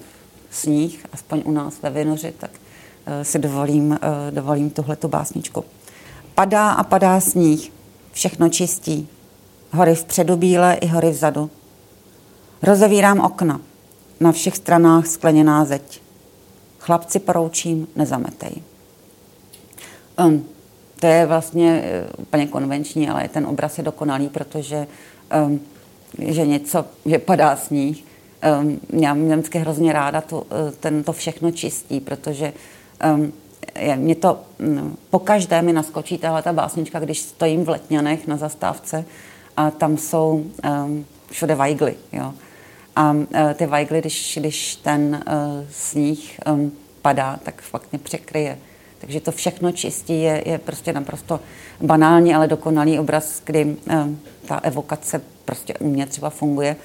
sníh, aspoň u nás ve Vinoři, tak uh, si dovolím, uh, dovolím tuhletu básničku. Padá a padá sníh, všechno čistí, hory vpředu bílé i hory vzadu. Rozevírám okna, na všech stranách skleněná zeď. Chlapci poroučím, nezametej. Um, to je vlastně uh, úplně konvenční, ale ten obraz je dokonalý, protože um, že něco, že padá sníh. Um, já vždycky hrozně ráda to, eh, ten, to všechno čistí, protože um, je, mě to, um, po každé mi naskočí tahle ta básnička, když stojím v Letňanech na zastávce a tam jsou um, všude vajgly, jo. A uh, ty vajgly, když, když ten uh, sníh um, padá, tak fakt mě překryje. Takže to všechno čistí je, je prostě naprosto banální, ale dokonalý obraz, kdy um, ta evokace prostě u mě třeba funguje.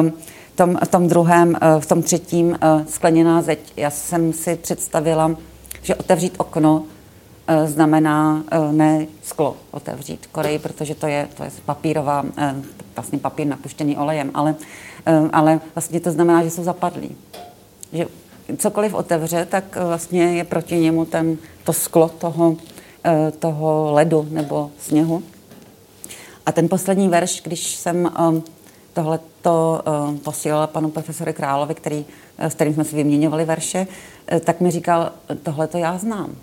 Um, tom, v tom druhém, uh, v tom třetím uh, skleněná zeď, já jsem si představila, že otevřít okno uh, znamená ne sklo otevřít Koreji, protože to je, to je papírová, vlastně papír napuštěný olejem, ale, ale vlastně to znamená, že jsou zapadlí. Že cokoliv otevře, tak vlastně je proti němu ten, to sklo toho, toho ledu nebo sněhu. A ten poslední verš, když jsem um, tohleto um, posílala panu profesoru Královi, který, s kterým jsme si vyměňovali verše, eh, tak mi říkal, tohleto já znám.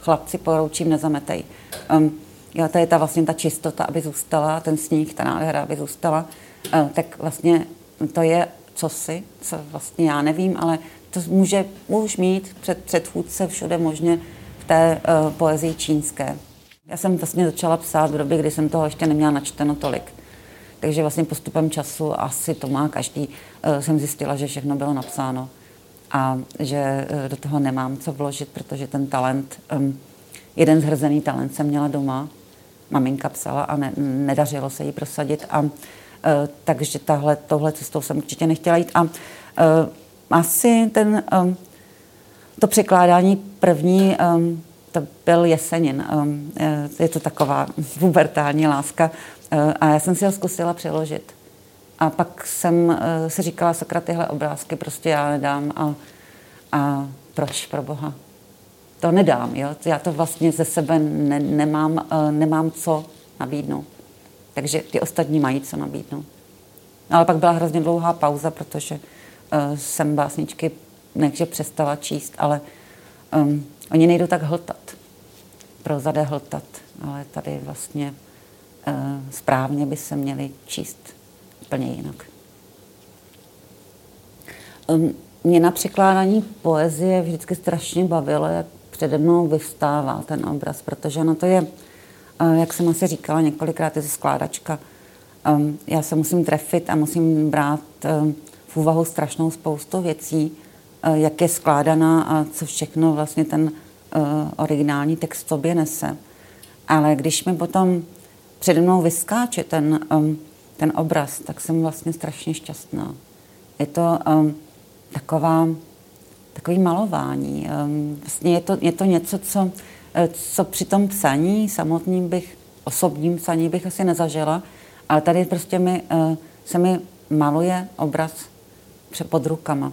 Chlapci poroučím, nezametej. Um, jo, to je ta vlastně ta čistota, aby zůstala, ten sníh, ta nádhera, aby zůstala. Tak vlastně to je cosi, co vlastně já nevím, ale to může už mít před předchůdce všude možně v té uh, poezii čínské. Já jsem vlastně začala psát v době, kdy jsem toho ještě neměla načteno tolik. Takže vlastně postupem času asi to má každý. Eh, jsem zjistila, že všechno bylo napsáno a že eh, do toho nemám co vložit, protože ten talent, jeden zhrzený talent jsem měla doma, maminka psala a ne, nedařilo se jí prosadit a eh, takže tahle, tohle cestou jsem určitě nechtěla jít a asi ten, to překládání první to byl Jesenin. Um, je to taková pubertální láska. Eh, a já jsem si ho zkusila přeložit. A pak jsem eh, si říkala, sakra, tyhle obrázky prostě já nedám. A, a proč, pro boha? To nedám, jo? Já to vlastně ze sebe ne, nemám, nemám co nabídnout. Takže ty ostatní mají co nabídnout. Ale pak byla hrozně dlouhá pauza, protože uh, jsem básničky nechže přestala číst, ale um, Oni nejdou tak hltat, prozade hltat, ale tady vlastně e, správně by se měli číst úplně jinak. Um, mě na překládání poezie vždycky strašně bavilo, jak přede mnou vyvstává ten obraz, protože ono to je, eh, jak jsem asi říkala několikrát, je to skládačka. Ehm, já se musím trefit a musím brát v úvahu strašnou spoustu věcí, eh, jak je skládaná a co všechno vlastně ten eh, originální text sobě nese. Ale když mi potom přede mnou vyskáče ten, ten obraz, tak jsem vlastně strašně šťastná. Je to taková takový malování. Vlastně je to, je to něco, co, eh, co při tom psaní samotným bych, osobním psaní bych asi nezažila, ale tady prostě mi, se mi maluje obraz pod rukama.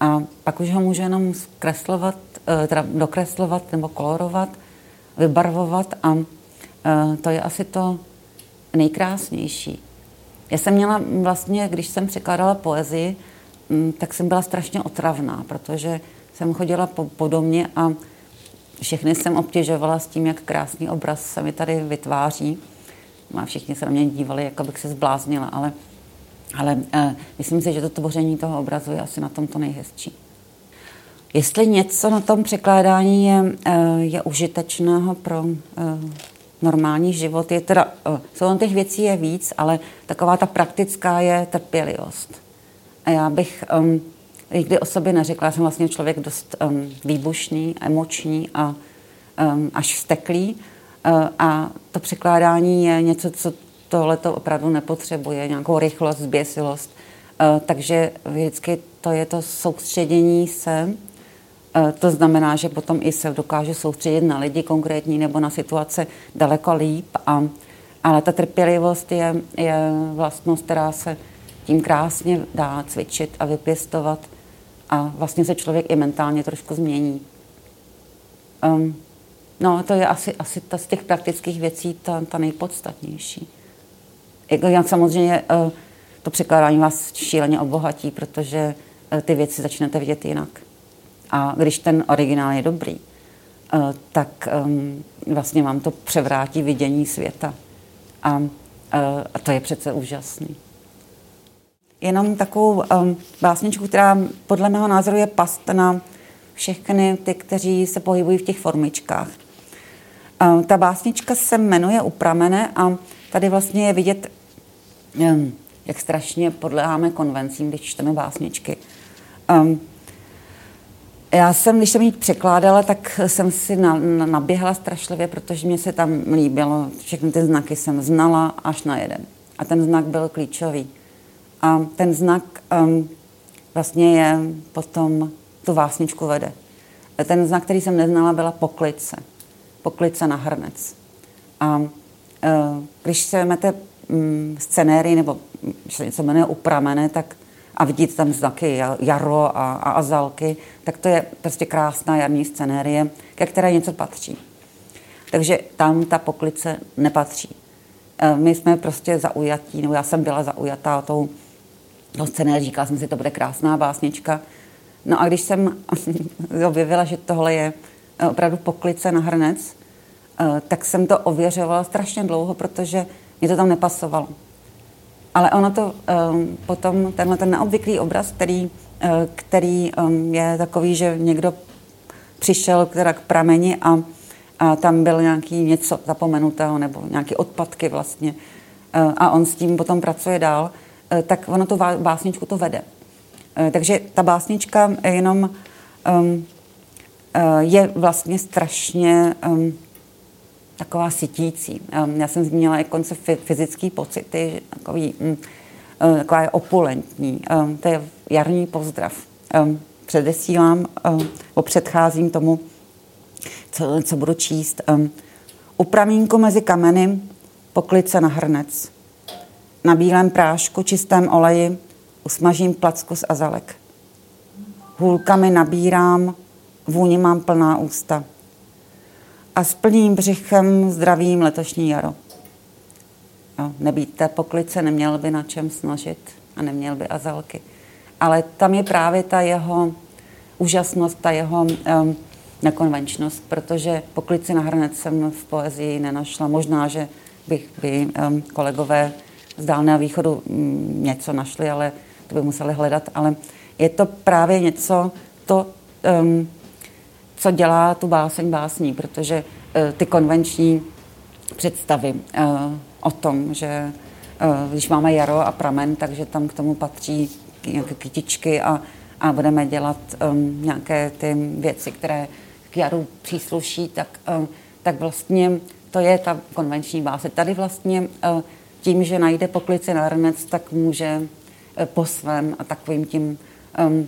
A pak už ho můžu jenom zkreslovat, eh, teda dokreslovat nebo kolorovat, vybarvovat a to je asi to nejkrásnější. Já jsem měla vlastně, když jsem překládala poezii, Mm, tak jsem byla strašně otravná, protože jsem chodila po, po domě a všechny jsem obtěžovala s tím, jak krásný obraz se mi tady vytváří. A všichni se na mě dívali, jako bych se zbláznila, ale, ale uh, myslím si, že to tvoření toho obrazu je asi na tom to nejhezčí. Jestli něco na tom překládání je, uh, je užitečného pro uh, normální život, je teda, uh, jsou těch věcí je víc, ale taková ta praktická je trpělivost a já bych um, nikdy o sobě neřekla, já jsem vlastně člověk dost um, výbušný, emoční a um, až vzteklý. Uh, a to překládání je něco, co tohle to opravdu nepotřebuje, nějakou rychlost, zběsilost. Uh, takže vždycky to je to soustředění se. Uh, to znamená, že potom i se dokáže soustředit na lidi konkrétní nebo na situace daleko líp. A, ale ta trpělivost je, je vlastnost, která se tím krásně dá cvičit a vypěstovat a vlastně se člověk i mentálně trošku změní. Um, no, to je asi, asi ta z těch praktických věcí ta, ta nejpodstatnější. Jako, jak samozřejmě uh, to překládání vás šíleně obohatí, protože uh, ty věci začnete vidět jinak. A když ten originál je dobrý, uh, tak um, vlastně vám to převrátí vidění světa. A, a to je přece úžasný jenom takovou um, básničku, která podle mého názoru je past na všechny ty, kteří se pohybují v těch formičkách. Ta básnička se jmenuje Upramene a tady vlastně je vidět, jak strašně podléháme konvencím, když čteme básničky. Um, já jsem, když jsem ji překládala, tak jsem si na, na, naběhla strašlivě, protože mě se tam líbilo. Všechny ty znaky jsem znala až na jeden. A ten znak byl klíčový. A ten znak um, vlastně je potom tu vásničku vede. Ten znak, který jsem neznala, byla poklice. Poklice na hrnec. A uh, když se vezmete scenérii, nebo se něco jmenuje upramene, tak a vidíte tam znaky jaro a, a azalky, tak to je prostě krásná jarní scenérie, ke které něco patří. Takže tam ta poklice nepatří. E, my jsme prostě zaujatí, nebo já jsem byla zaujatá tou do scénář, říkala jsem si, to bude krásná básnička. No a když jsem (laughs) objevila, že tohle je eh, opravdu poklice na hrnec, eh, tak jsem to ověřovala strašně dlouho, protože mě to tam nepasovalo. Ale ono to um, potom, tenhle ten neobvyklý obraz, který, uh, který um, je takový, že někdo přišel k, k prameni a, a tam byl nějaký něco zapomenutého nebo nějaké odpadky vlastně uh, a on s tím potom pracuje dál, Eh, tak ono to básničku to vede. Eh, takže ta básnička jenom um, je vlastně strašně um, taková sytící. Um, já jsem zmínila i konce fyzické pocity, takový, um, taková je opulentní. Um, to je jarní pozdrav. Um, předesílám, předcházím tomu, co, co budu číst. Um, u pramínku mezi kameny poklice na hrnec na bílém prášku, čistém oleji usmažím placku z azalek. Hůlkami nabírám, vůni mám plná ústa. A s plným břichem zdravím letošní jaro. Jo, nebýt té poklice, neměl by na čem snažit a neměl by azalky. Ale tam je právě ta jeho úžasnost, ta jeho um, nekonvenčnost, protože poklici na hrnec jsem v poezii nenašla. Možná, že bych by um, kolegové z Dálného východu mm, něco našli, ale to by museli hledat. Ale je to právě něco, to, um, co dělá tu báseň básní, protože ty konvenční představy o tom, že když máme jaro a pramen, takže tam k tomu patří nějaké kytičky a, a budeme dělat um, nějaké ty věci, které k jaru přísluší, tak, tak vlastně to je ta konvenční báse. Tady vlastně tím, že najde poklici na hrnec, tak může po svém a takovým tím um,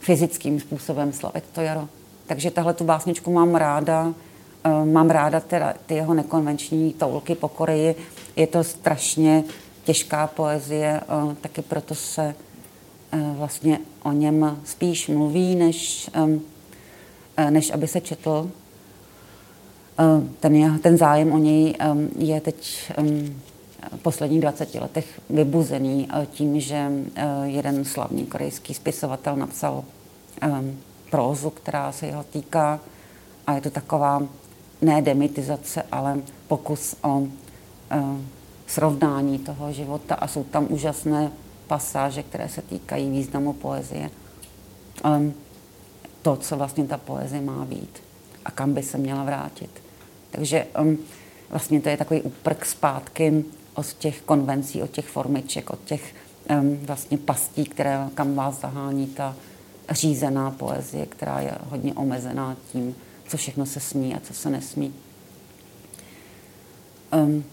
fyzickým způsobem slavit to jaro. Takže tahle tu básničku mám ráda. Uh, mám ráda teda ty jeho nekonvenční toulky po Koreji. Je to strašně těžká poezie, uh, taky proto se uh, vlastně o něm spíš mluví, než, než aby se četl. Ten, ten zájem o něj je teď v posledních 20 letech vybuzený tím, že jeden slavný korejský spisovatel napsal prózu, která se jeho týká a je to taková ne demitizace, ale pokus o srovnání toho života a jsou tam úžasné pasáže, které se týkají významu poezie. To, co vlastně ta poezie má být a kam by se měla vrátit. Takže um, vlastně to je takový úprk zpátky od těch konvencí, od těch formiček, od těch um, vlastně pastí, které, kam vás zahání ta řízená poezie, která je hodně omezená tím, co všechno se smí a co se nesmí. Um,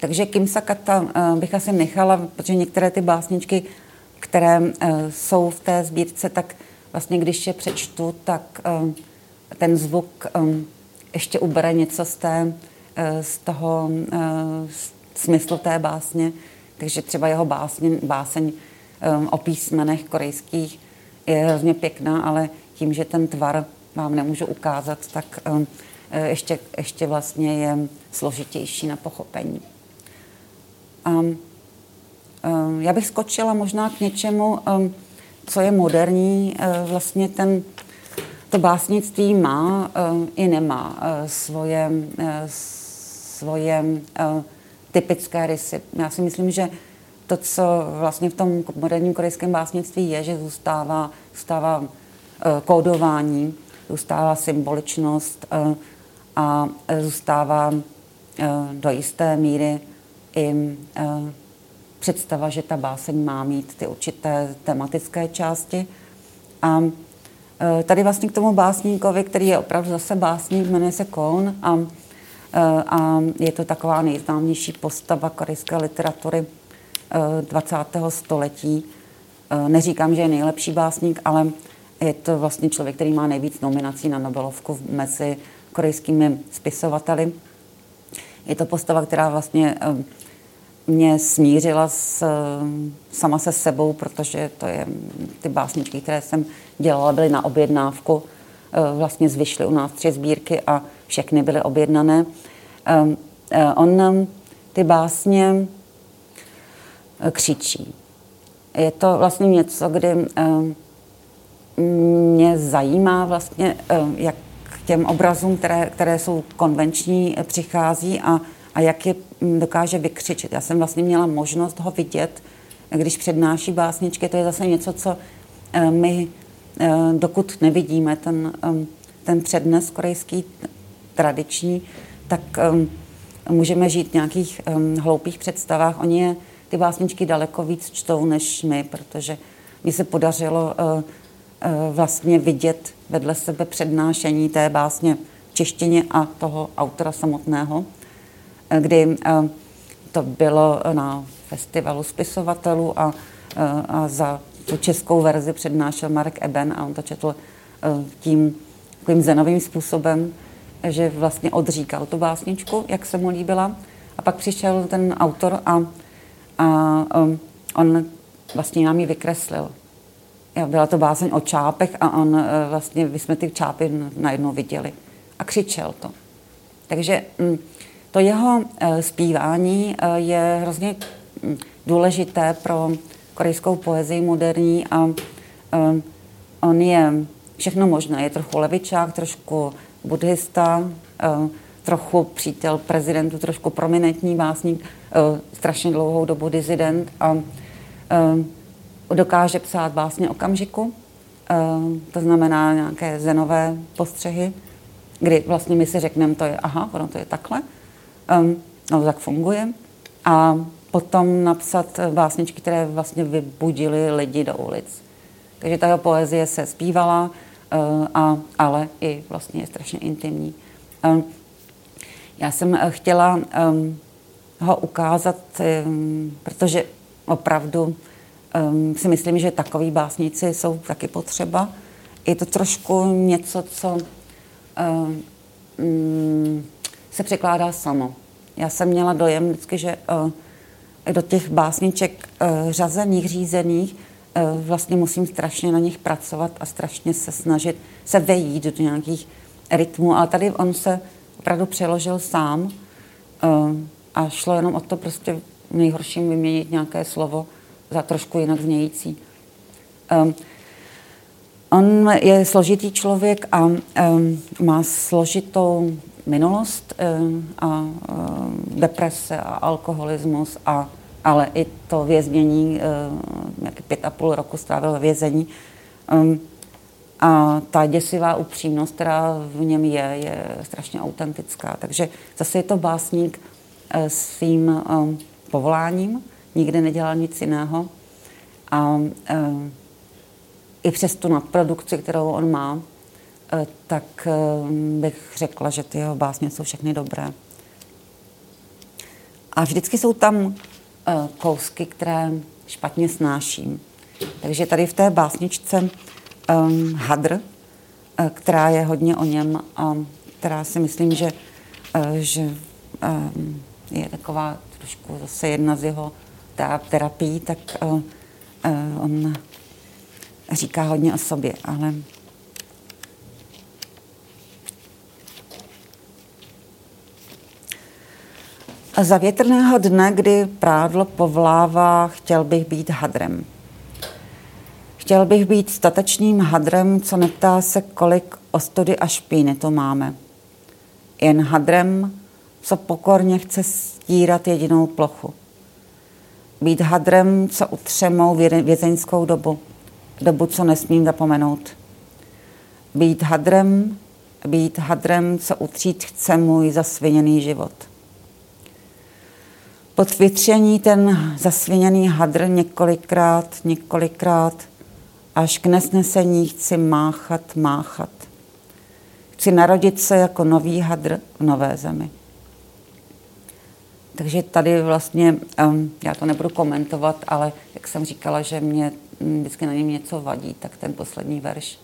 takže Kim Sakata uh, bych asi nechala, protože některé ty básničky, které uh, jsou v té sbírce, tak vlastně když je přečtu, tak uh, ten zvuk um, ještě ubere něco z, té, uh, z toho uh, smyslu té básně. Takže třeba jeho básně, báseň um, o písmenech korejských je hrozně pěkná, ale tím, že ten tvar vám nemůžu ukázat, tak um, ještě, ještě vlastně je složitější na pochopení. Um, um, já bych skočila možná k něčemu, um, co je moderní. Uh, vlastně ten, to básnictví má uh, i nemá uh, svoje, uh, svoje typické rysy. Já si myslím, že to, co vlastně v tom moderním korejském básnictví je, že zůstává, zůstává uh, kódování, zůstává symboličnost uh, a zůstává uh, do jisté míry i představa, že ta báseň má mít ty určité tematické části. A tady vlastně k tomu básníkovi, který je opravdu zase básník, jmenuje se Kohn a, a je to taková nejznámější postava korejské literatury 20. století. Neříkám, že je nejlepší básník, ale je to vlastně člověk, který má nejvíc nominací na Nobelovku mezi korejskými spisovateli. Je to postava, která vlastně mě smířila s, sama se sebou, protože to je ty básničky, které jsem dělala, byly na objednávku. Vlastně zvyšly u nás tři sbírky a všechny byly objednané. On ty básně křičí. Je to vlastně něco, kdy mě zajímá vlastně, jak k těm obrazům, které, které jsou konvenční, přichází a a jak je mm, dokáže vykřičet. Já jsem vlastně měla možnost ho vidět, když přednáší básničky. To je zase něco, co eh, my, eh, dokud nevidíme ten, eh, ten přednes korejský tradiční, tak můžeme žít v nějakých hloupých představách. Oni je ty básničky daleko víc čtou než my, protože mi se podařilo vlastně vidět vedle sebe přednášení té básně v češtině a toho autora samotného kdy eh, to bylo na festivalu spisovatelů a, eh, a za tu českou verzi přednášel Marek Eben a on to četl eh, tím takovým zenovým způsobem, že vlastně odříkal tu básničku, jak se mu líbila. A pak přišel ten autor a, a um, on vlastně nám ji vykreslil. Byla to báseň o čápech a on vlastně, my jsme ty čápy najednou viděli. A křičel to. Takže um, to jeho eh, zpívání eh, je hrozně hm, důležité pro korejskou poezii moderní a eh, on je všechno možné. Je trochu levičák, trošku buddhista, trochu přítel prezidentu, trošku prominentní básník, strašně dlouhou dobu dizident a dokáže psát básně okamžiku to znamená nějaké zenové postřehy, kdy vlastně my si řekneme, to je aha, ono to je takhle, no tak funguje. A potom napsat básničky, které vlastně vybudily lidi do ulic. Takže ta poezie se zpívala, a, ale i vlastně je strašně intimní. Já jsem chtěla ho ukázat, protože opravdu um, si myslím, že takový básníci jsou taky potřeba. Je to trošku něco, co um, se překládá samo. Já jsem měla dojem vždycky, že uh, do těch básniček uh, řazených, řízených, uh, vlastně musím strašně na nich pracovat a strašně se snažit se vejít do nějakých rytmů. Ale tady on se opravdu přeložil sám uh, a šlo jenom o to prostě nejhorším vyměnit nějaké slovo za trošku jinak znějící. Um, on je složitý člověk a um, má složitou minulost a deprese a alkoholismus, a, ale i to věznění, jak pět a půl roku strávil ve vězení. A ta děsivá upřímnost, která v něm je, je strašně autentická. Takže zase je to básník uh, svým um, povoláním, nikdy nedělal nic jiného. A e, i přes tu nadprodukci, kterou on má, tak bych řekla, že ty jeho básně jsou všechny dobré. A vždycky jsou tam kousky, které špatně snáším. Takže tady v té básničce um, Hadr, která je hodně o něm a která si myslím, že, že um, je taková trošku zase jedna z jeho terapií, tak uh, uh, on říká hodně o sobě, ale Za větrného dne, kdy prádlo povlává, chtěl bych být hadrem. Chtěl bych být statečným hadrem, co neptá se, kolik ostudy a špíny to máme. Jen hadrem, co pokorně chce stírat jedinou plochu. Být hadrem, co utře mou vězeňskou dobu, dobu, co nesmím zapomenout. Být hadrem, být hadrem, co utřít chce můj zasviněný život. Pod vytření ten zasviněný hadr několikrát, několikrát, až k nesnesení chci máchat, máchat. Chci narodit se jako nový hadr v nové zemi. Takže tady vlastně, já to nebudu komentovat, ale jak jsem říkala, že mě vždycky na něm něco vadí, tak ten poslední verš,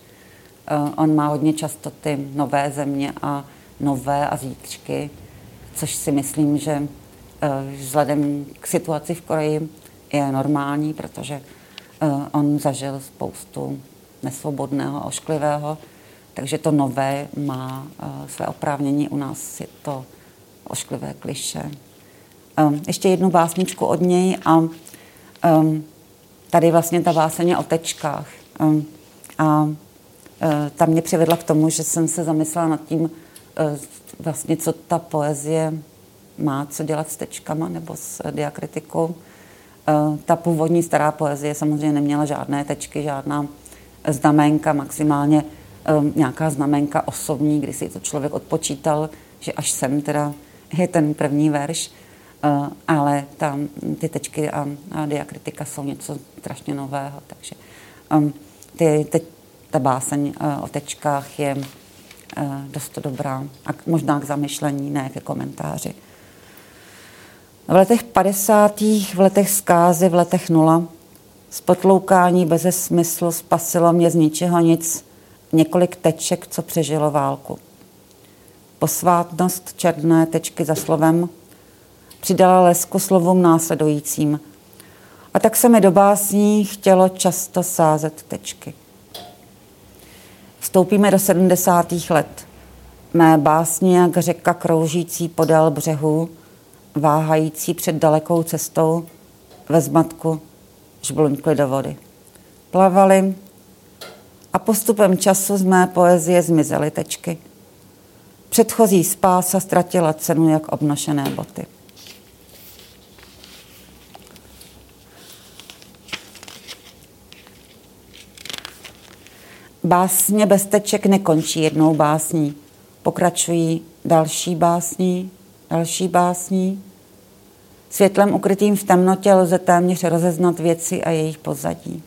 uh, on má hodně často ty nové země a nové a zítřky, což si myslím, že uh, vzhledem k situaci v Koreji je normální, protože on zažil spoustu nesvobodného, ošklivého, takže to nové má své oprávnění. U nás je to ošklivé kliše. Um, ještě jednu básničku od něj a um, tady vlastně ta je o tečkách. Um, a uh, ta mě přivedla k tomu, že jsem se zamyslela nad tím, vlastně, co ta poezie má co dělat s tečkama nebo s diakritikou. Uh, ta původní stará poezie samozřejmě neměla žádné tečky, žádná znamenka, maximálně um, nějaká znamenka osobní, kdy si to člověk odpočítal, že až sem teda je ten první verš. Uh, ale tam ty tečky a, diakritika jsou něco strašně nového, takže ty, te, ta báseň o tečkách je dost dobrá a možná k zamyšlení, ne ke komentáři. V letech 50. v letech zkázy, v letech nula, z potloukání bez smyslu spasilo mě z ničeho nic několik teček, co přežilo válku. Posvátnost černé tečky za slovem přidala lesku slovům následujícím. A tak se mi do básní chtělo často sázet tečky. Vstoupíme do 70. let. Mé básně jak řeka kroužící podél břehu, váhající před dalekou cestou, ve zmatku žbluňkly do vody. Plavali a postupem času z mé poezie zmizely tečky. Předchozí spása ztratila cenu jak obnošené boty. Básně bez teček nekončí jednou básní. Pokračují další básní, další básní. Světlem ukrytým v temnotě lze téměř rozeznat věci a jejich pozadí.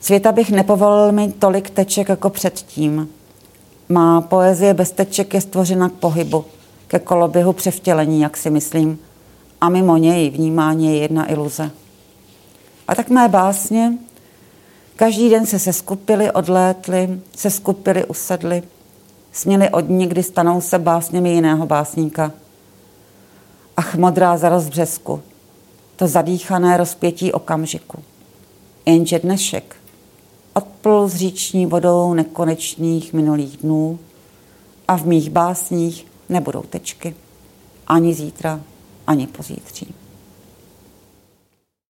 Světa bych nepovolil mi tolik teček jako předtím. Má poezie bez teček je stvořena k pohybu, ke koloběhu převtělení, jak si myslím. A mimo něj vnímání je jedna iluze. A tak mé básně každý den se seskupili, odlétli, se skupili, usedli, směli od ní, kdy stanou se básněmi jiného básníka. Ach, modrá zarost břesku, to zadýchané rozpětí okamžiku. Jenže dnešek odplul s říční vodou nekonečných minulých dnů a v mých básních nebudou tečky ani zítra, ani pozítří.